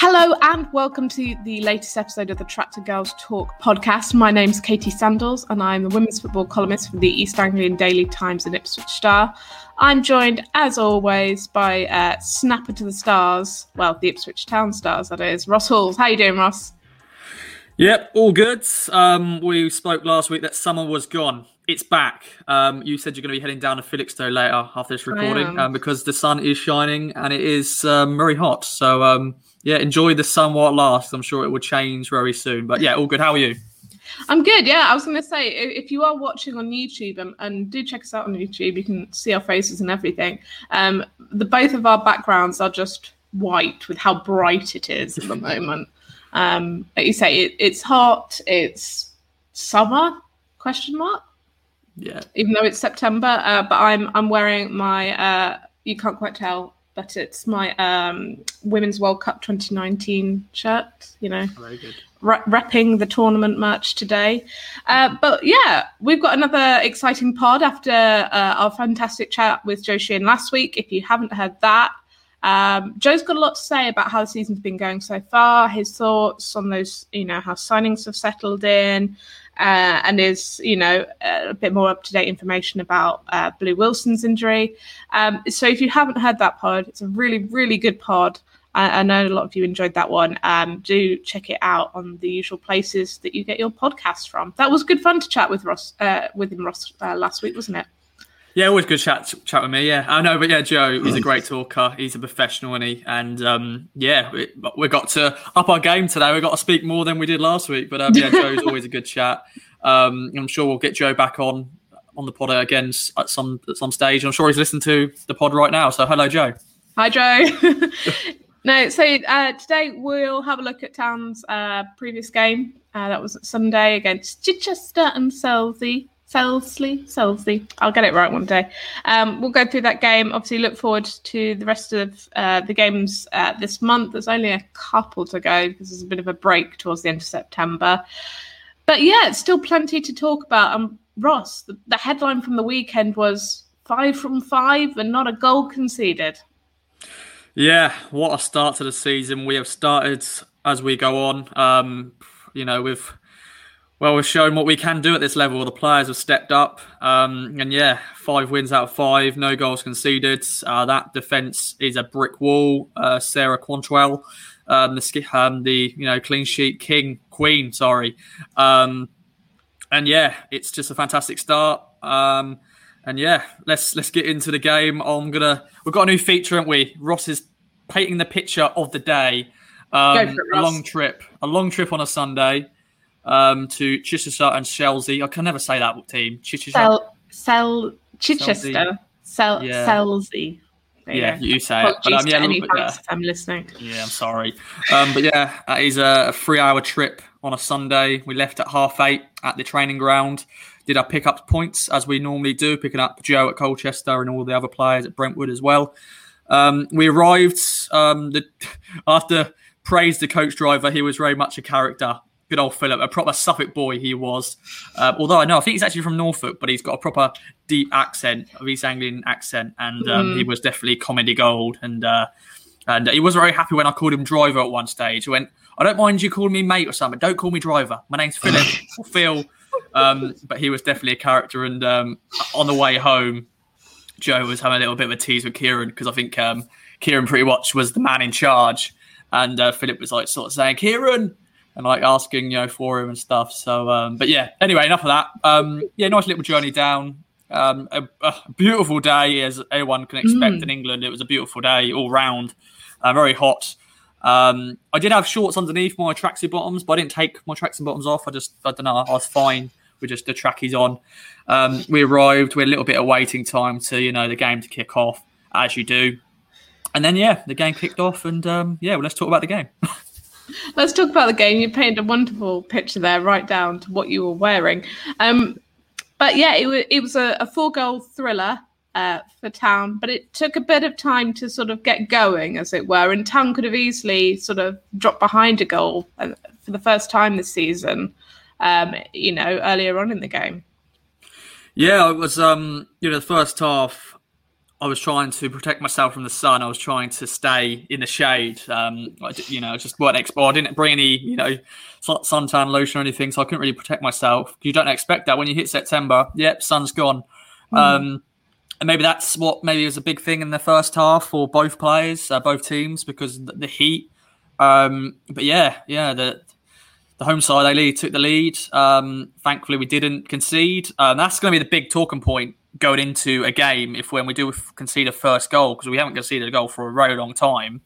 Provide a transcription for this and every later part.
Hello and welcome to the latest episode of the Tractor Girls Talk podcast. My name's Katy Sandalls and I'm the women's football columnist for the East Anglian Daily Times and Ipswich Star. I'm joined, as always, by uh, Snapper to the Stars, well, the Ipswich Town Stars, that is, Ross Halls. How you doing, Ross? Yep, all good. Um, we spoke last week that summer was gone. It's back. Um, you said you're going to be heading down to Felixstowe later after this recording um, because the sun is shining and it is um, very hot. So, um, yeah, enjoy the sun while it lasts. I'm sure it will change very soon. But yeah, all good. How are you? I'm good. Yeah, I was going to say if you are watching on YouTube and, and, do check us out on YouTube, you can see our faces and everything. Um, the both of our backgrounds are just white with how bright it is at the moment. Um, like you say, it, it's hot. It's summer? Question mark. Yeah. Even though it's September, uh, but I'm I'm wearing my uh, you can't quite tell but it's my um, Women's World Cup 2019 shirt. You know, very good. Re- repping the tournament match today. Uh, but yeah, we've got another exciting pod after uh, our fantastic chat with Joe Sheehan last week. If you haven't heard that, um, Joe's got a lot to say about how the season's been going so far, his thoughts on those, you know, how signings have settled in, uh, and is you know a bit more up to date information about uh, Blue Wilson's injury. Um, so if you haven't heard that pod, it's a really really good pod. I, I know a lot of you enjoyed that one. Um, do check it out on the usual places that you get your podcasts from. That was good fun to chat with Ross uh, with him Ross uh, last week, wasn't it? Yeah, always good chat chat with me. Yeah, I know, but yeah, Joe, he's a great talker. He's a professional, and he and um, yeah, we, we got to up our game today. We got to speak more than we did last week. But um, yeah, Joe's always a good chat. Um, I'm sure we'll get Joe back on on the pod again at some at some stage. I'm sure he's listening to the pod right now. So hello, Joe. Hi, Joe. no, so uh, today we'll have a look at Town's uh, previous game. Uh, that was Sunday against Chichester and Selsey. Selsley, Selsley. I'll get it right one day. Um, we'll go through that game. Obviously, look forward to the rest of uh, the games uh, this month. There's only a couple to go because there's a bit of a break towards the end of September. But yeah, it's still plenty to talk about. Um, Ross, the, the headline from the weekend was five from five and not a goal conceded. Yeah, what a start to the season. We have started as we go on. Um, you know, with well, we've shown what we can do at this level. The players have stepped up, um, and yeah, five wins out of five, no goals conceded. Uh, that defence is a brick wall. Uh, Sarah Quantrill, um, the um, the you know clean sheet king queen, sorry, um, and yeah, it's just a fantastic start. Um, and yeah, let's let's get into the game. I'm gonna we've got a new feature, haven't we? Ross is painting the picture of the day. Um, it, a long trip, a long trip on a Sunday um, to Chichester and Chelsea. I can never say that team. Chichester. Sel, Sel, Chichester. Sel, yeah. Chelsea. Yeah, you say it. But, um, yeah, any bit, yeah. I'm listening. Yeah, I'm sorry. Um, but yeah, that is a, three-hour trip on a Sunday. We left at half eight at the training ground. Did our pick up points as we normally do, picking up Joe at Colchester and all the other players at Brentwood as well. Um, we arrived um, the, after praised the coach driver. He was very much a character good old Philip, a proper Suffolk boy he was. Uh, although I know I think he's actually from Norfolk, but he's got a proper deep accent, of East Anglian accent, and um, mm. he was definitely comedy gold. And uh, and he was very happy when I called him driver at one stage. He went, "I don't mind you calling me mate or something. Don't call me driver. My name's Philip or Phil." Um, but he was definitely a character. And um, on the way home, Joe was having a little bit of a tease with Kieran because I think um, Kieran pretty much was the man in charge. And uh, Philip was like sort of saying, Kieran, and like asking you know for him and stuff. So, um, but yeah. Anyway, enough of that. Um, yeah, nice little journey down. Um, a, a, beautiful day as anyone can expect mm. in England. It was a beautiful day all round. Uh, very hot. Um, I did have shorts underneath my tracksuit bottoms, but I didn't take my tracksuit bottoms off. I just, I don't know, I was fine with just the trackies on. Um, we arrived, we had a little bit of waiting time to, you know, the game to kick off, as you do. And then, yeah, the game kicked off, and um, yeah, well, let's talk about the game. Let's talk about the game. You painted a wonderful picture there, right down to what you were wearing. Um, but yeah, it was it was a, a four goal thriller uh, for Town, but it took a bit of time to sort of get going, as it were. And Town could have easily sort of dropped behind a goal uh, for the first time this season. Um, you know, earlier on in the game. Yeah, it was. Um, you know, the first half I was trying to protect myself from the sun. I was trying to stay in the shade. Um, I, you know, just weren't expo- I didn't bring any, you know, suntan lotion or anything, so I couldn't really protect myself. You don't expect that when you hit September. Yep, sun's gone. Mm. Um, and maybe that's what maybe was a big thing in the first half for both players, uh, both teams, because the, the heat. Um, but yeah, yeah, the the home side they lead, took the lead. Um, thankfully, we didn't concede. Um, that's going to be the big talking point going into a game if when we do concede a first goal because we haven't conceded a goal for a very long time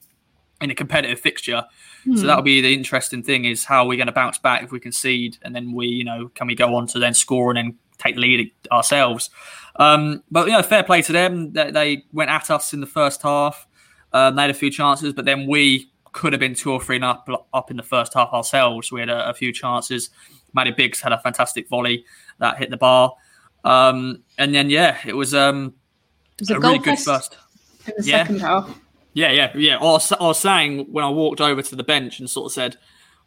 in a competitive fixture. Hmm. So that'll be the interesting thing is how we're going to bounce back if we concede and then we, you know, can we go on to then score and then take the lead ourselves. Um, but you know, fair play to them. They, they went at us in the first half. Um, they had a few chances, but then we could have been two or three up up in the first half ourselves. We had a, a few chances. Maddie Biggs had a fantastic volley that hit the bar. Um, and then yeah, it was um, it was a, a really good first. In the yeah. second half. Yeah, yeah, yeah. I was, I was saying when I walked over to the bench and sort of said,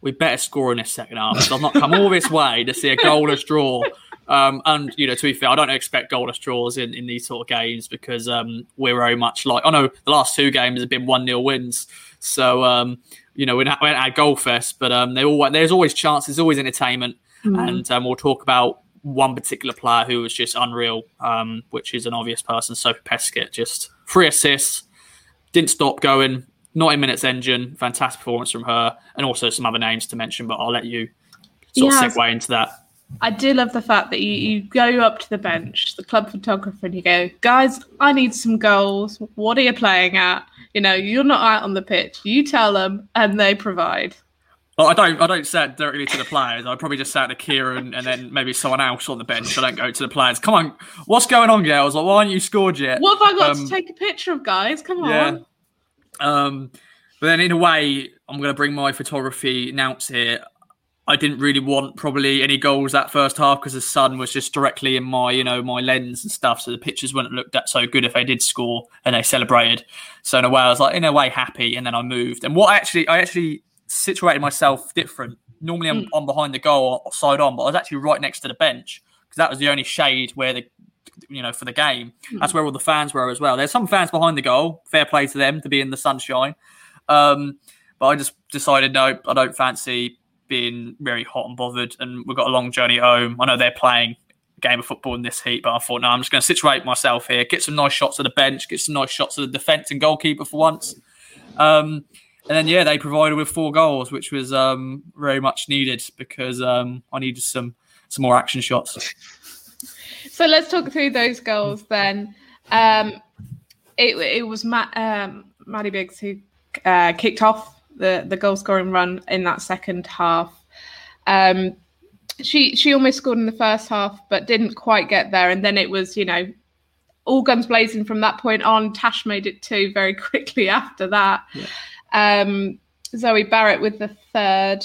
"We better score in this second half." So I've not come all this way to see a goalless draw. Um, and you know, to be fair, I don't expect goalless draws in, in these sort of games because um, we're very much like I know the last two games have been one 0 wins. So um, you know, we're not, we're not at goal fest, but um, they all there's always chances, there's always entertainment, mm. and um, we'll talk about one particular player who was just unreal, um, which is an obvious person, Sophie Peskett. Just three assists, didn't stop going, 90 minutes engine, fantastic performance from her, and also some other names to mention, but I'll let you sort yeah, of segue into that. I do love the fact that you, you go up to the bench, the club photographer, and you go, guys, I need some goals. What are you playing at? You know, you're not out on the pitch. You tell them, and they provide. Well, I don't. I don't say it directly to the players. I probably just say it to Kieran and then maybe someone else on the bench. I don't go to the players. Come on, what's going on, girls? Like, why aren't you scored yet? What have I got um, to take a picture of, guys? Come on. Yeah. Um, but then in a way, I'm going to bring my photography notes here. I didn't really want probably any goals that first half because the sun was just directly in my, you know, my lens and stuff. So the pictures wouldn't looked that so good if they did score and they celebrated. So in a way, I was like, in a way, happy. And then I moved. And what actually, I actually situated myself different. Normally, I'm, mm. I'm behind the goal or side on, but I was actually right next to the bench because that was the only shade where the you know for the game. Mm. That's where all the fans were as well. There's some fans behind the goal. Fair play to them to be in the sunshine. Um, but I just decided no, I don't fancy being very hot and bothered. And we've got a long journey home. I know they're playing a game of football in this heat, but I thought no, I'm just going to situate myself here, get some nice shots at the bench, get some nice shots at the defence and goalkeeper for once. Um, and then yeah, they provided with four goals, which was um, very much needed because um, I needed some some more action shots. So let's talk through those goals then. Um, it, it was Matt, um, Maddie Biggs who uh, kicked off the, the goal scoring run in that second half. Um, she she almost scored in the first half, but didn't quite get there. And then it was you know all guns blazing from that point on. Tash made it two very quickly after that. Yeah. Um, Zoe Barrett with the third.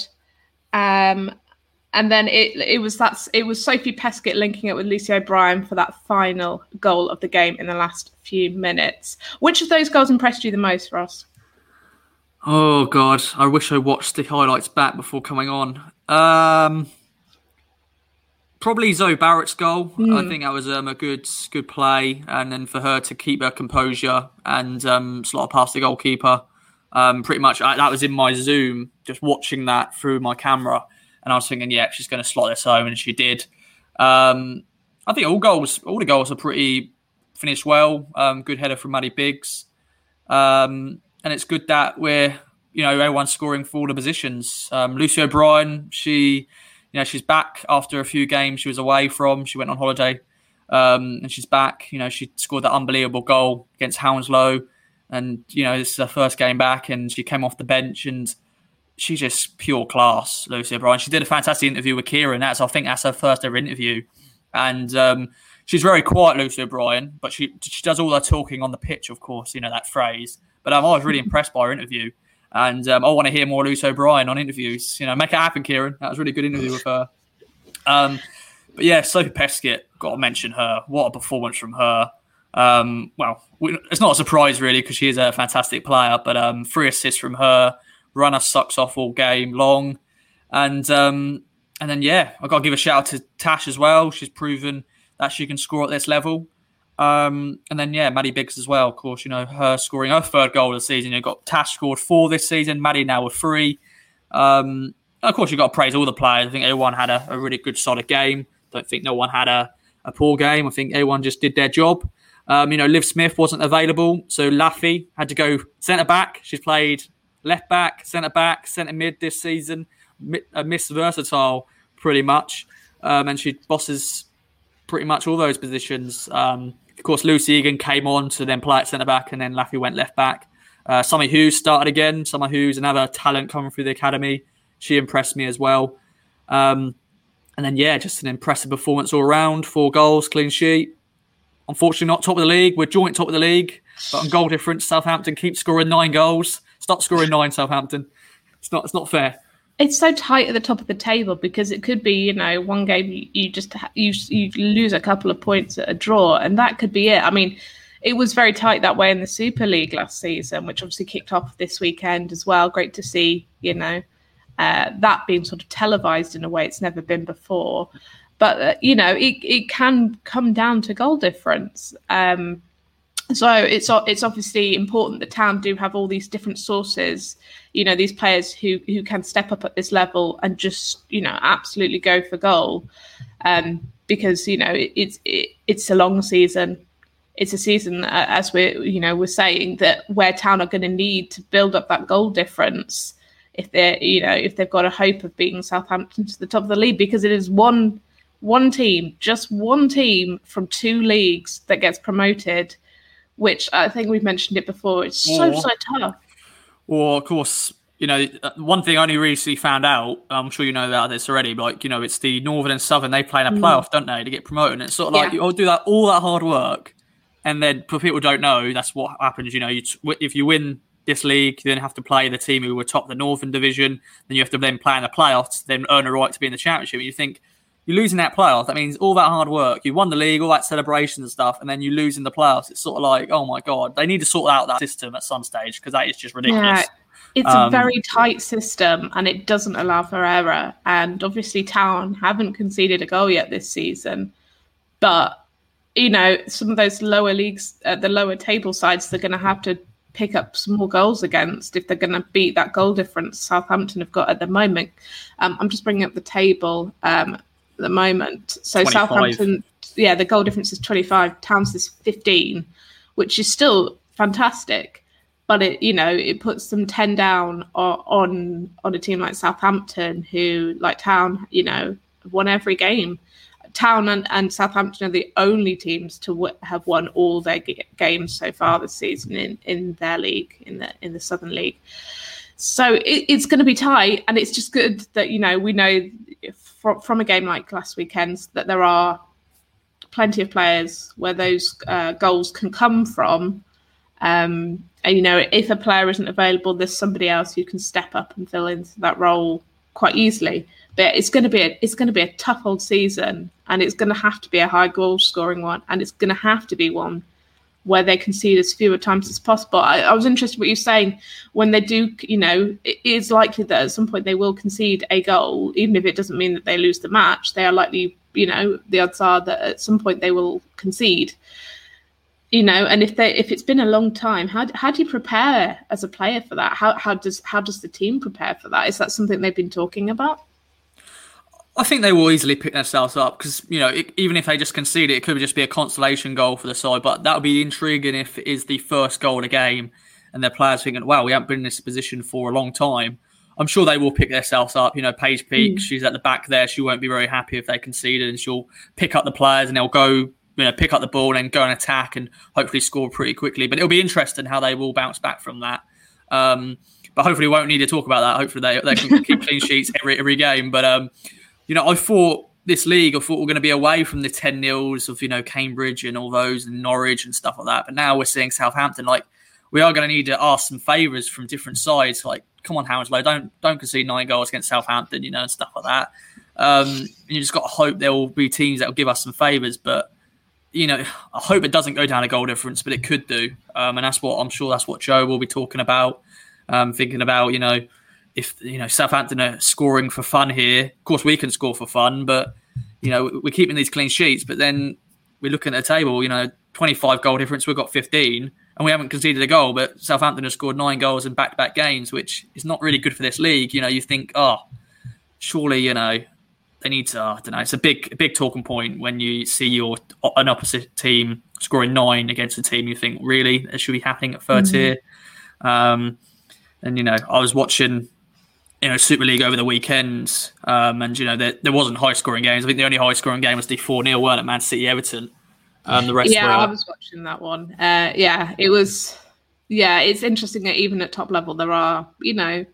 Um, and then it it was that it was Sophie Peskett linking it with Lucy O'Brien for that final goal of the game in the last few minutes. Which of those goals impressed you the most, Ross? Oh God, I wish I watched the highlights back before coming on. Um, probably Zoe Barrett's goal. Mm. I think that was um, a good good play, and then for her to keep her composure and um, slot past the goalkeeper um, pretty much, I, that was in my Zoom, just watching that through my camera, and I was thinking, yeah, she's going to slot this home, and she did. Um, I think all goals, all the goals are pretty finished well. Um, good header from Maddie Biggs, um, and it's good that we're, you know, everyone's scoring for all the positions. Um, Lucy O'Brien, she, you know, she's back after a few games she was away from. She went on holiday, um, and she's back. You know, she scored that unbelievable goal against Hounslow. And you know, this is her first game back, and she came off the bench, and she's just pure class, Lucy O'Brien. She did a fantastic interview with Kieran. That's I think that's her first ever interview, and um, she's very quiet, Lucy O'Brien, but she she does all her talking on the pitch, of course. You know that phrase. But um, I was really impressed by her interview, and um, I want to hear more Lucy O'Brien on interviews. You know, make it happen, Kieran. That was a really good interview with her. Um, but yeah, Sophie Peskett, got to mention her. What a performance from her. Um, well, it's not a surprise really because she is a fantastic player. But um, three assists from her, runner sucks off all game long, and um, and then yeah, I got to give a shout out to Tash as well. She's proven that she can score at this level. Um, and then yeah, Maddie Biggs as well. Of course, you know her scoring her third goal of the season. You've got Tash scored four this season. Maddie now with three. Um, of course, you've got to praise all the players. I think everyone had a, a really good, solid game. Don't think no one had a, a poor game. I think everyone just did their job. Um, you know, Liv Smith wasn't available, so Laffy had to go centre back. She's played left back, centre back, centre mid this season. A Miss Versatile, pretty much, um, and she bosses pretty much all those positions. Um, of course, Lucy Egan came on to then play at centre back, and then Laffy went left back. Uh, Summer Hughes started again. Summer Hughes, another talent coming through the academy. She impressed me as well. Um, and then, yeah, just an impressive performance all around. Four goals, clean sheet. Unfortunately, not top of the league. We're joint top of the league, but on goal difference, Southampton keep scoring nine goals. Stop scoring nine, Southampton. It's not. It's not fair. It's so tight at the top of the table because it could be, you know, one game you, just you you lose a couple of points at a draw, and that could be it. I mean, it was very tight that way in the Super League last season, which obviously kicked off this weekend as well. Great to see, you know, uh, that being sort of televised in a way it's never been before. But uh, you know, it it can come down to goal difference. Um, so it's it's obviously important that Town do have all these different sources. You know, these players who who can step up at this level and just you know absolutely go for goal, um, because you know it, it's it, it's a long season. It's a season, uh, as we're you know we're saying that where Town are going to need to build up that goal difference if they're you know if they've got a hope of beating Southampton to the top of the league because it is one one team, just one team from two leagues that gets promoted, which I think we've mentioned it before. It's so so tough. Well, of course, you know one thing I only recently found out. I'm sure you know about this already. But like you know, it's the Northern and Southern. They play in a mm. playoff, mm. don't they, to get promoted? And it's sort of like yeah. you all do that all that hard work, and then for people don't know, that's what happens. You know, you, if you win this league. You then have to play the team who were top the Northern Division. Then you have to then play in the playoffs, then earn a right to be in the championship. And you think you're losing that playoff. That means all that hard work. You won the league, all that celebration and stuff, and then you lose in the playoffs. It's sort of like, oh my god, they need to sort out that system at some stage because that is just ridiculous. Yeah. It's um, a very tight system and it doesn't allow for error. And obviously, Town haven't conceded a goal yet this season. But, you know, some of those lower leagues, uh, the lower table sides, they're going to have to pick up some more goals against if they're going to beat that goal difference Southampton have got at the moment. Um, I'm just bringing up the table um, at the moment. So 25. Southampton, yeah, the goal difference is 25. Towns is 15, which is still fantastic. But it, you know, it puts them 10 down on on a team like Southampton, who, like Town, you know, won every game. Town and, and, Southampton are the only teams to w- have won all their g- games so far this season in, in their league, in the in the Southern League. So it, it's going to be tight, and it's just good that you know we know from, from a game like last weekend's that there are plenty of players where those uh, goals can come from. Um, and you know, if a player isn't available, there's somebody else who can step up and fill into that role quite easily. But it's going to be a, it's going to be a tough old season, and it's going to have to be a high goal scoring one, and it's going to have to be one where they concede as fewer times as possible. I, I was interested what you're saying when they do. You know, it is likely that at some point they will concede a goal, even if it doesn't mean that they lose the match. They are likely, you know, the odds are that at some point they will concede you know and if they if it's been a long time how, how do you prepare as a player for that how, how does how does the team prepare for that is that something they've been talking about I think they will easily pick themselves up because you know it, even if they just concede it, it could just be a consolation goal for the side. But that would be intriguing if it is the first goal of the game, and their players thinking, "Wow, we haven't been in this position for a long time." I'm sure they will pick themselves up. You know, Paige Peake, mm. she's at the back there. She won't be very happy if they conceded, and she'll pick up the players and they'll go, you know, pick up the ball and go and attack and hopefully score pretty quickly. But it'll be interesting how they will bounce back from that. Um, but hopefully, we won't need to talk about that. Hopefully, they, they can keep clean sheets every every game. But um, you know, I thought this league, I thought we are going to be away from the 10 nils of, you know, Cambridge and all those and Norwich and stuff like that. But now we're seeing Southampton. Like, we are going to need to ask some favours from different sides. Like, come on, Hounslow, don't don't concede nine goals against Southampton, you know, and stuff like that. Um, and you just got to hope there will be teams that will give us some favours. But, you know, I hope it doesn't go down a goal difference, but it could do. Um, and that's what I'm sure that's what Joe will be talking about. Um, thinking about, you know, if you know Southampton are scoring for fun here, of course we can score for fun, but you know we're keeping these clean sheets. But then we're looking at the table, you know, 25 goal difference, we've got 15, and we haven't conceded a goal, but Southampton have scored nine goals in back to back games, which is not really good for this league. You know, you think, oh, surely, you know, they need to, I don't know, it's a big, big talking point when you see your an opposite team scoring nine against a team, you think, really, that should be happening at 3rd mm-hmm. tier. Um, and, you know, I was watching you know Super League over the weekend, um, and you know there, there wasn't high scoring games. I think the only high scoring game was the four 0 one at Man City Everton. Um, the rest, yeah, were, I was watching that one. Uh, yeah, it was. Yeah, it's interesting that even at top level there are you know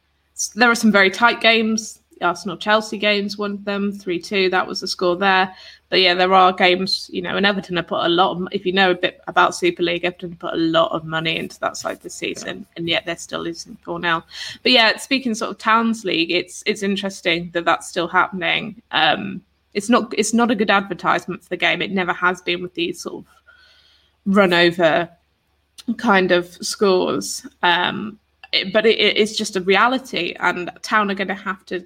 there are some very tight games. Arsenal Chelsea games, one of them three two. That was the score there. But yeah, there are games, you know, and Everton have put a lot of, if you know a bit about Super League, Everton put a lot of money into that side this season, and yet they're still losing 4 0. But yeah, speaking sort of Towns League, it's it's interesting that that's still happening. Um, it's not it's not a good advertisement for the game. It never has been with these sort of run over kind of scores. Um, it, but it, it's just a reality, and Town are going to have to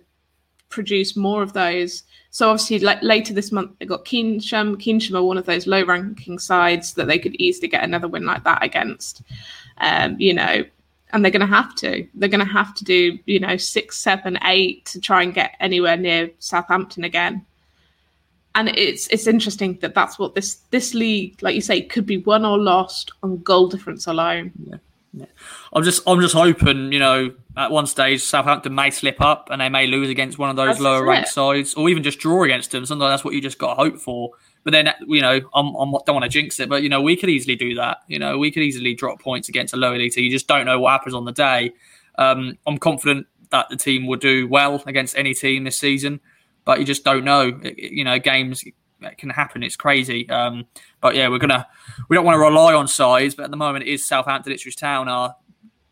produce more of those so obviously, like later this month, they got Keynsham. Keynsham are one of those low-ranking sides that they could easily get another win like that against. Um, you know, and they're going to have to. They're going to have to do you know six, seven, eight to try and get anywhere near Southampton again. And it's it's interesting that that's what this this league, like you say, could be won or lost on goal difference alone. Yeah. Yeah. I'm just I'm just hoping, you know, at one stage Southampton may slip up and they may lose against one of those that's lower ranked sides, or even just draw against them. Sometimes that's what you just got to hope for. But then, you know, I'm, I'm don't want to jinx it, but you know, we could easily do that. You know, we could easily drop points against a lower elite. You just don't know what happens on the day. Um, I'm confident that the team will do well against any team this season, but you just don't know. You know, games can happen. It's crazy. Um, but yeah, we're gonna we don't want to rely on size, but at the moment it is Southampton, Ipswich Town are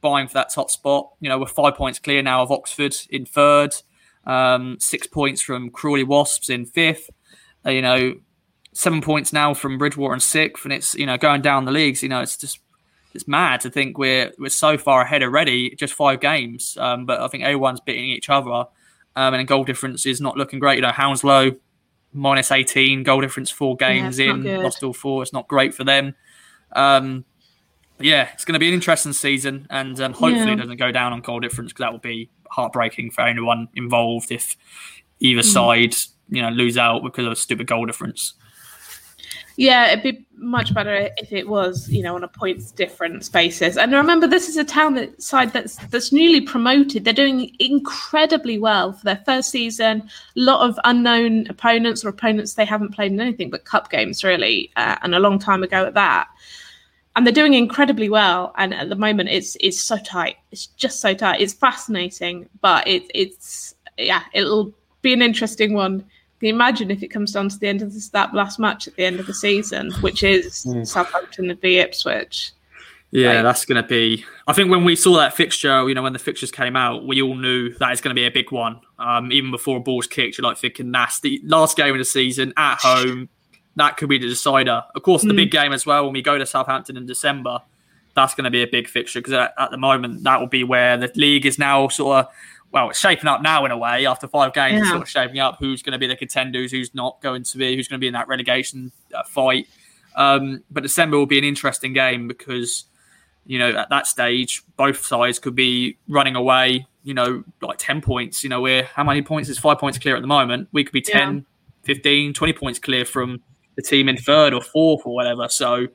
buying for that top spot. You know, we're five points clear now of Oxford in third, um, six points from Crawley Wasps in fifth. Uh, you know, seven points now from Bridgwater in sixth, and it's you know going down the leagues. You know, it's just it's mad to think we're we're so far ahead already, just five games. Um, but I think everyone's beating each other, um, and goal difference is not looking great. You know, Hounslow minus 18 goal difference four games yeah, in lost all four it's not great for them um, yeah it's going to be an interesting season and um, hopefully yeah. it doesn't go down on goal difference because that would be heartbreaking for anyone involved if either mm. side you know lose out because of a stupid goal difference yeah, it'd be much better if it was, you know, on a points difference basis. And remember, this is a town that side that's that's newly promoted. They're doing incredibly well for their first season. A lot of unknown opponents or opponents they haven't played in anything but cup games, really, uh, and a long time ago at that. And they're doing incredibly well. And at the moment, it's it's so tight. It's just so tight. It's fascinating, but it, it's yeah, it'll be an interesting one you imagine if it comes down to the end of this, that last match at the end of the season, which is mm. Southampton v Ipswich? Yeah, like, that's going to be. I think when we saw that fixture, you know, when the fixtures came out, we all knew that is going to be a big one. Um, even before a ball's kicked, you're like thinking that's the last game of the season at home. That could be the decider. Of course, the mm. big game as well. When we go to Southampton in December, that's going to be a big fixture because at, at, the moment that will be where the league is now sort of well, it's shaping up now in a way. After five games, yeah. it's sort of shaping up who's going to be the contenders, who's not going to be, who's going to be in that relegation uh, fight. Um, but December will be an interesting game because, you know, at that stage, both sides could be running away, you know, like 10 points. You know, we're how many points is five points clear at the moment? We could be 10, yeah. 15, 20 points clear from the team in third or fourth or whatever. So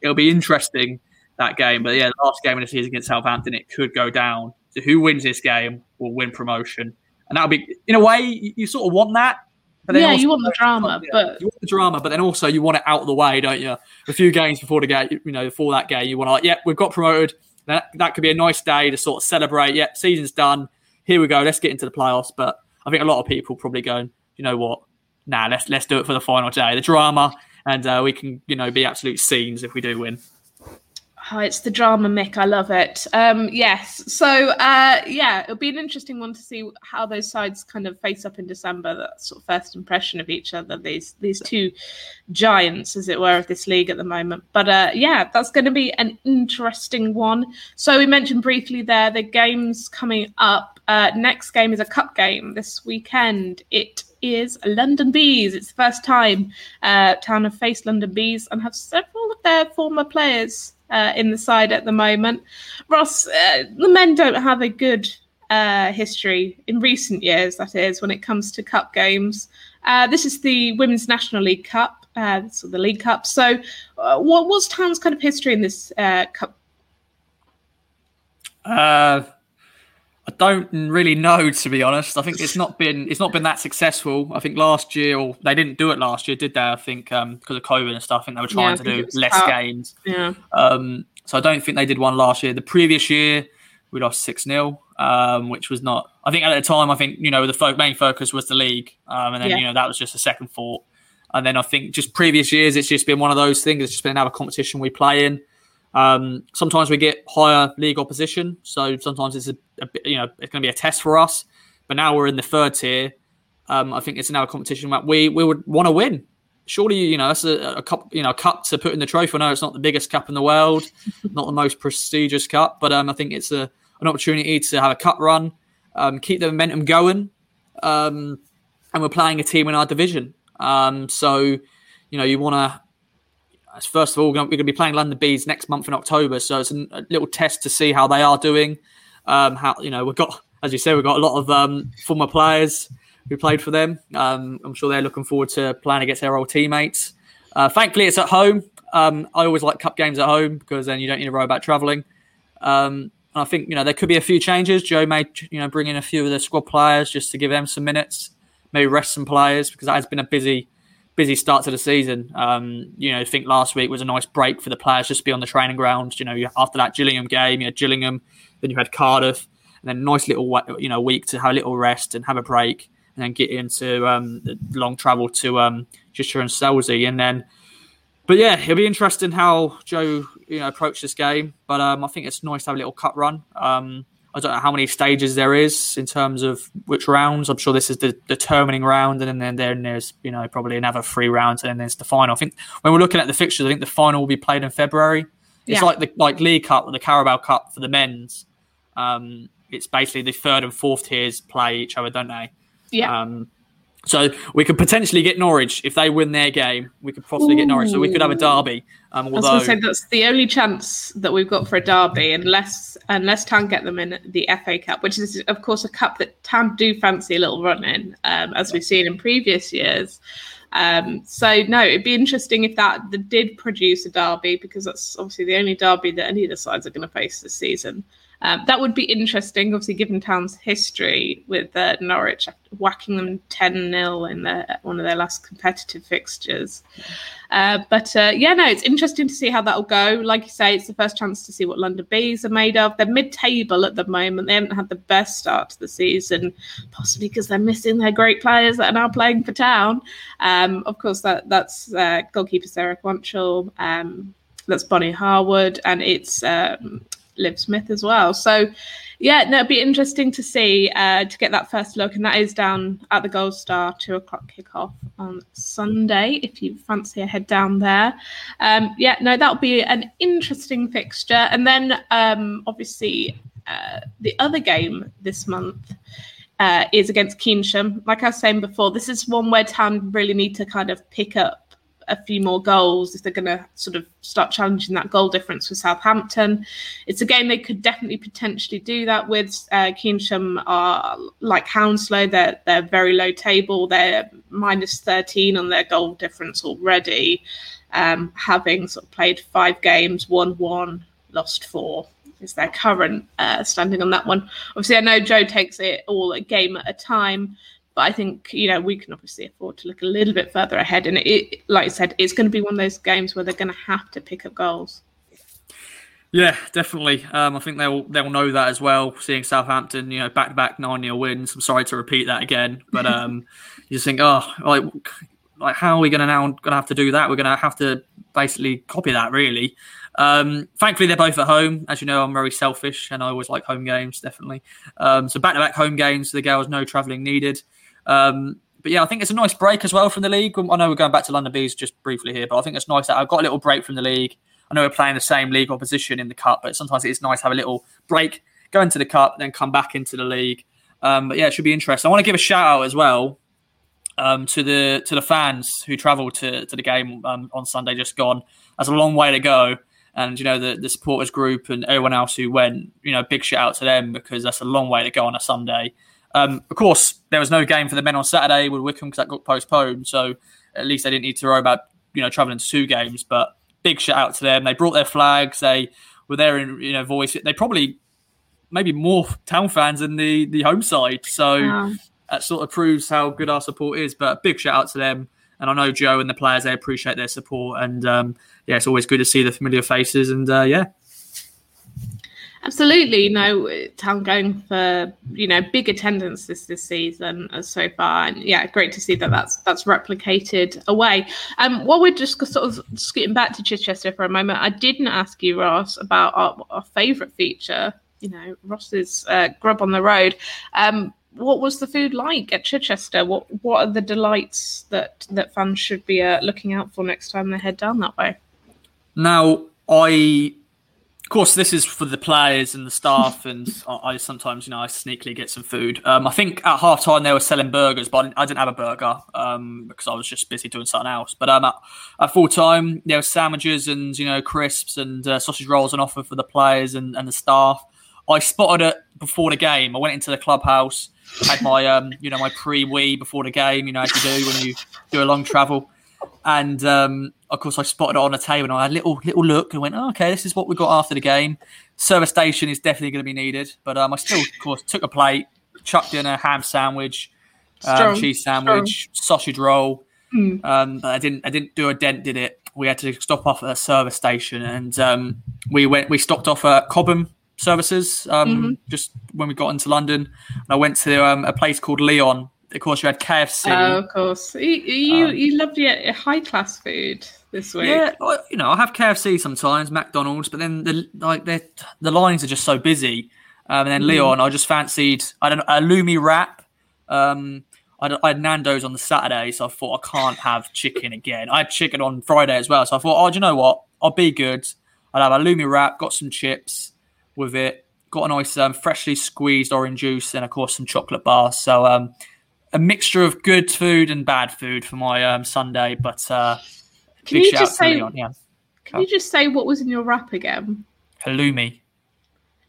it'll be interesting that game. But yeah, the last game of the season against Southampton, it could go down so who wins this game will win promotion, and that'll be in a way you, you sort of want that. But yeah, you want the drama, but you want the drama, but then also you want it out of the way, don't you? A few games before the game, you know, before that game, you want to like, yeah, we've got promoted. That that could be a nice day to sort of celebrate. Yeah, season's done. Here we go. Let's get into the playoffs. But I think a lot of people probably going, you know what? Nah, let's let's do it for the final day, the drama, and uh, we can you know be absolute scenes if we do win. Oh, it's the drama, Mick. I love it. Um, yes. So, uh, yeah, it'll be an interesting one to see how those sides kind of face up in December. That sort of first impression of each other. These these two giants, as it were, of this league at the moment. But uh, yeah, that's going to be an interesting one. So we mentioned briefly there the games coming up. uh, next game is a cup game this weekend. It is London Bees. It's the first time uh, Town have faced London Bees and have several of their former players uh, in the side at the moment. Ross, uh, the men don't have a good uh, history in recent years, that is, when it comes to cup games. Uh, this is the Women's National League Cup, uh, so the League Cup. So, uh, what was Town's kind of history in this uh, cup? I don't really know, to be honest. I think it's not been it's not been that successful. I think last year, or they didn't do it last year, did they? I think um, because of COVID and stuff. I think they were trying yeah, to do less tough. games. Yeah. Um, so I don't think they did one last year. The previous year, we lost six 0 um, which was not. I think at the time, I think you know the fo- main focus was the league, um, and then yeah. you know that was just a second thought. And then I think just previous years, it's just been one of those things. It's just been another competition we play in. Um, sometimes we get higher league opposition, so sometimes it's a, a you know it's going to be a test for us. But now we're in the third tier. Um, I think it's another competition that we we would want to win. Surely, you know, that's a, a, cup, you know, a cup to put in the trophy. I know it's not the biggest cup in the world, not the most prestigious cup, but um, I think it's a an opportunity to have a cut run, um, keep the momentum going. Um, and we're playing a team in our division. Um, so, you know, you want to, first of all, we're going to be playing London Bees next month in October. So it's a little test to see how they are doing. Um, how, you know, we've got, as you said, we've got a lot of um, former players who played for them. Um, I'm sure they're looking forward to playing against their old teammates. Uh, thankfully, it's at home. I always like cup games at home because then you don't need to worry about travelling. Um, I think you know there could be a few changes. Joe may you know bring in a few of the squad players just to give them some minutes, maybe rest some players because that has been a busy busy start to the season. Um, you know, I think last week was a nice break for the players just to be on the training ground. You know, after that Gillingham game, you had Gillingham, then you had Cardiff, and then nice little you know week to have a little rest and have a break, and then get into um, the long travel to um, Cheshire and Selsey, and then but yeah, it'll be interesting how Joe you know approach this game. But um, I think it's nice to have a little cut run. Um, I don't know how many stages there is in terms of which rounds. I'm sure this is the determining round, and then then there's you know probably another three rounds, and then there's the final. I think when we're looking at the fixtures, I think the final will be played in February. It's yeah. like the like League Cup or the Carabao Cup for the men's. Um, it's basically the third and fourth tiers play each other, don't they? Yeah. Um, so we could potentially get Norwich if they win their game. We could possibly Ooh. get Norwich, so we could have a derby. Um, although... I was going to say that's the only chance that we've got for a derby, unless unless Town get them in the FA Cup, which is of course a cup that Town do fancy a little run in, um, as we've seen in previous years. Um, so no, it'd be interesting if that, that did produce a derby because that's obviously the only derby that any of the sides are going to face this season. Um, that would be interesting, obviously, given Town's history with uh, Norwich whacking them 10 0 in one of their last competitive fixtures. Uh, but uh, yeah, no, it's interesting to see how that'll go. Like you say, it's the first chance to see what London Bees are made of. They're mid table at the moment. They haven't had the best start to the season, possibly because they're missing their great players that are now playing for Town. Um, of course, that that's uh, goalkeeper Sarah Quantrill. Um, that's Bonnie Horwood, and it's um, Liv Smith as well. So, yeah, no, it'd be interesting to see uh, to get that first look, and that is down at the Gold Star, two o'clock kickoff on Sunday. If you fancy a head down there, um, yeah, no, that'll be an interesting fixture. And then, um, obviously, uh, the other game this month. Uh, is against Keynsham. Like I was saying before, this is one where Town really need to kind of pick up a few more goals if they're going to sort of start challenging that goal difference with Southampton. It's a game they could definitely potentially do that with. Uh, are like Hounslow, they're, they're very low table, they're minus 13 on their goal difference already, um, having sort of played five games, won one, lost four is their current uh, standing on that one. Obviously, I know Joe takes it all a game at a time, but I think you know we can obviously afford to look a little bit further ahead, and it, like I said, it's going to be one of those games where they're going to have to pick up goals. Yeah, definitely. Um, I think they'll they'll know that as well. Seeing Southampton, you know, back to back nine 0 wins. I'm sorry to repeat that again, but um, you just think, oh, like, like how are we going to now going to have to do that? We're going to have to basically copy that, really. Um, thankfully, they're both at home. As you know, I'm very selfish, and I always like home games, definitely. Um, so back to back home games the girls, no travelling needed. Um, but yeah, I think it's a nice break as well from the league. I know we're going back to London Bees just briefly here, but I think it's nice that I've got a little break from the league. I know we're playing the same league opposition in the cup, but sometimes it's nice to have a little break, go into the cup, then come back into the league. Um, but yeah, it should be interesting. I want to give a shout out as well um, to the to the fans who travelled to to the game um, on Sunday just gone. That's a long way to go, and you know the the supporters group and everyone else who went. You know, big shout out to them because that's a long way to go on a Sunday. Um, of course, there was no game for the men on Saturday with Wycombe because that got postponed, so at least they didn't need to worry about you know travelling to two games. But big shout out to them. They brought their flags. They were there in you know voice. They probably maybe more town fans than the the home side. So yeah. that sort of proves how good our support is. But big shout out to them. And I know Joe and the players they appreciate their support. And um, yeah, it's always good to see the familiar faces. And uh, yeah, Absolutely, no town going for you know big attendance this season uh, so far, and yeah, great to see that that's that's replicated away. Um, while we're just sort of skipping back to Chichester for a moment, I didn't ask you, Ross, about our, our favourite feature. You know, Ross's uh, grub on the road. Um, what was the food like at Chichester? What what are the delights that that fans should be uh, looking out for next time they head down that way? Now, I course, this is for the players and the staff, and I, sometimes, you know, I sneakily get some food. Um, I think at half time they were selling burgers, but I didn't have a burger um, because I was just busy doing something else. But um, at, at full time, there were sandwiches and you know crisps and uh, sausage rolls on offer for the players and, and the staff. I spotted it before the game. I went into the clubhouse, had my um, you know my pre wee before the game. You know as you do when you do a long travel, and um, of course, I spotted it on a table and I had a little little look and went, oh, okay, this is what we got after the game. Service station is definitely going to be needed, but um, I still, of course, took a plate, chucked in a ham sandwich, um, cheese sandwich, strong. sausage roll. Mm. Um, I didn't I didn't do a dent, did it? We had to stop off at a service station and um, we went we stopped off at Cobham services um, mm-hmm. just when we got into London. And I went to um, a place called Leon. Of course, you had KFC. Oh, of course. You you, um, you loved your high class food this week. Yeah, you know, I have KFC sometimes, McDonald's, but then the like the the lines are just so busy. Um, and then mm. Leon, I just fancied I don't know a Lumi wrap. Um, I, I, had Nando's on the Saturday, so I thought I can't have chicken again. I had chicken on Friday as well, so I thought, oh, do you know what? I'll be good. I'll have a Lumi wrap, got some chips with it, got a nice um, freshly squeezed orange juice, and of course some chocolate bars. So um, a mixture of good food and bad food for my um, Sunday, but. Uh, can you just say? Yeah. Can you just say what was in your wrap again? Halloumi.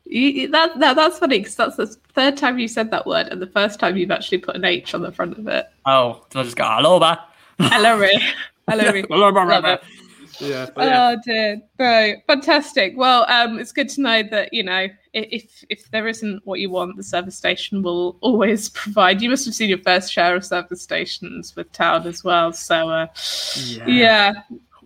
You, that, that that's funny because that's the third time you said that word and the first time you've actually put an H on the front of it. Oh, I just go. Hello, Hello, hello, yeah, yeah. Oh dear. Right. Fantastic. Well, um, it's good to know that, you know, if if there isn't what you want, the service station will always provide. You must have seen your first share of service stations with Town as well. So uh, yeah. yeah.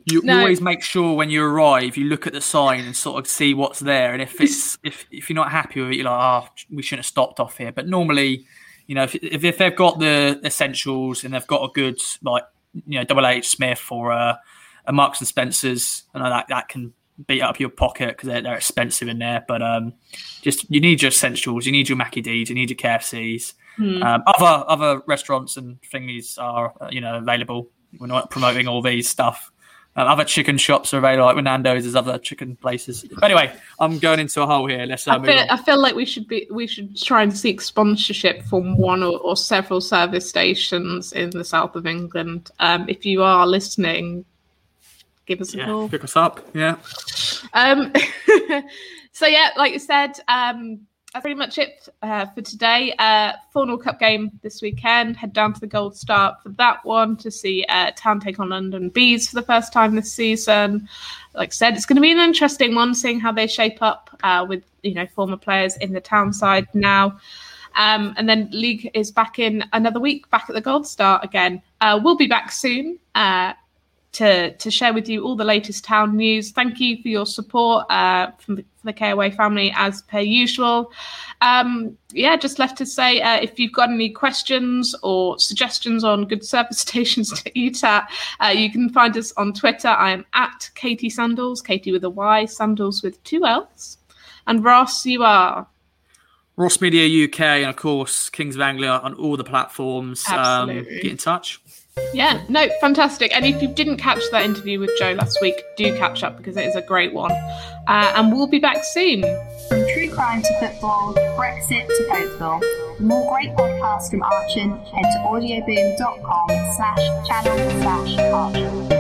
You, no. always make sure when you arrive, you look at the sign and sort of see what's there. And if it's if if you're not happy with it, you're like, oh, we shouldn't have stopped off here. But normally, you know, if if, if they've got the essentials and they've got a good like you know double H Smith or uh, a Marks and Spencers. And I know that that can beat up your pocket because they're, they're expensive in there. But um, just you need your essentials. You need your Mackie D's. You need your KFCs. Hmm. Um, other other restaurants and thingies are uh, you know available. We're not promoting all these stuff. Um, other chicken shops are available, like Nando's. There's other chicken places. But anyway, I'm going into a hole here. Let's. Uh, I, feel, I feel like we should be we should try and seek sponsorship from one or, or several service stations in the south of England. Um, if you are listening, give us a yeah, call. Pick us up. Yeah. Um, so yeah, like I said, um, that's pretty much it uh, for today. Uh, Thornhill Cup game this weekend. Head down to the Gold Star for that one to see uh, Town take on London Bees for the first time this season. Like I said, it's going to be an interesting one, seeing how they shape up uh, with you know former players in the Town side now. Um, and then league is back in another week, back at the Gold Star again. Uh, we'll be back soon. To to share with you all the latest town news. Thank you for your support uh, from the, from the KOA family as per usual. Um, yeah, just left to say uh, if you've got any questions or suggestions on good service stations to eat at, uh, you can find us on Twitter. I am at Katy Sandalls, Katy with a Y, Sandalls with two L's. And Ross, you are. Ross Media UK and of course Kings of Anglia on all the platforms. Um, get in touch. Yeah, no, fantastic. And if you didn't catch that interview with Joe last week, do catch up because it is a great one. Uh, and we'll be back soon. From true crime to football, Brexit to. For more great podcasts from Archant, head to audioboom.com slash channel slash Archant.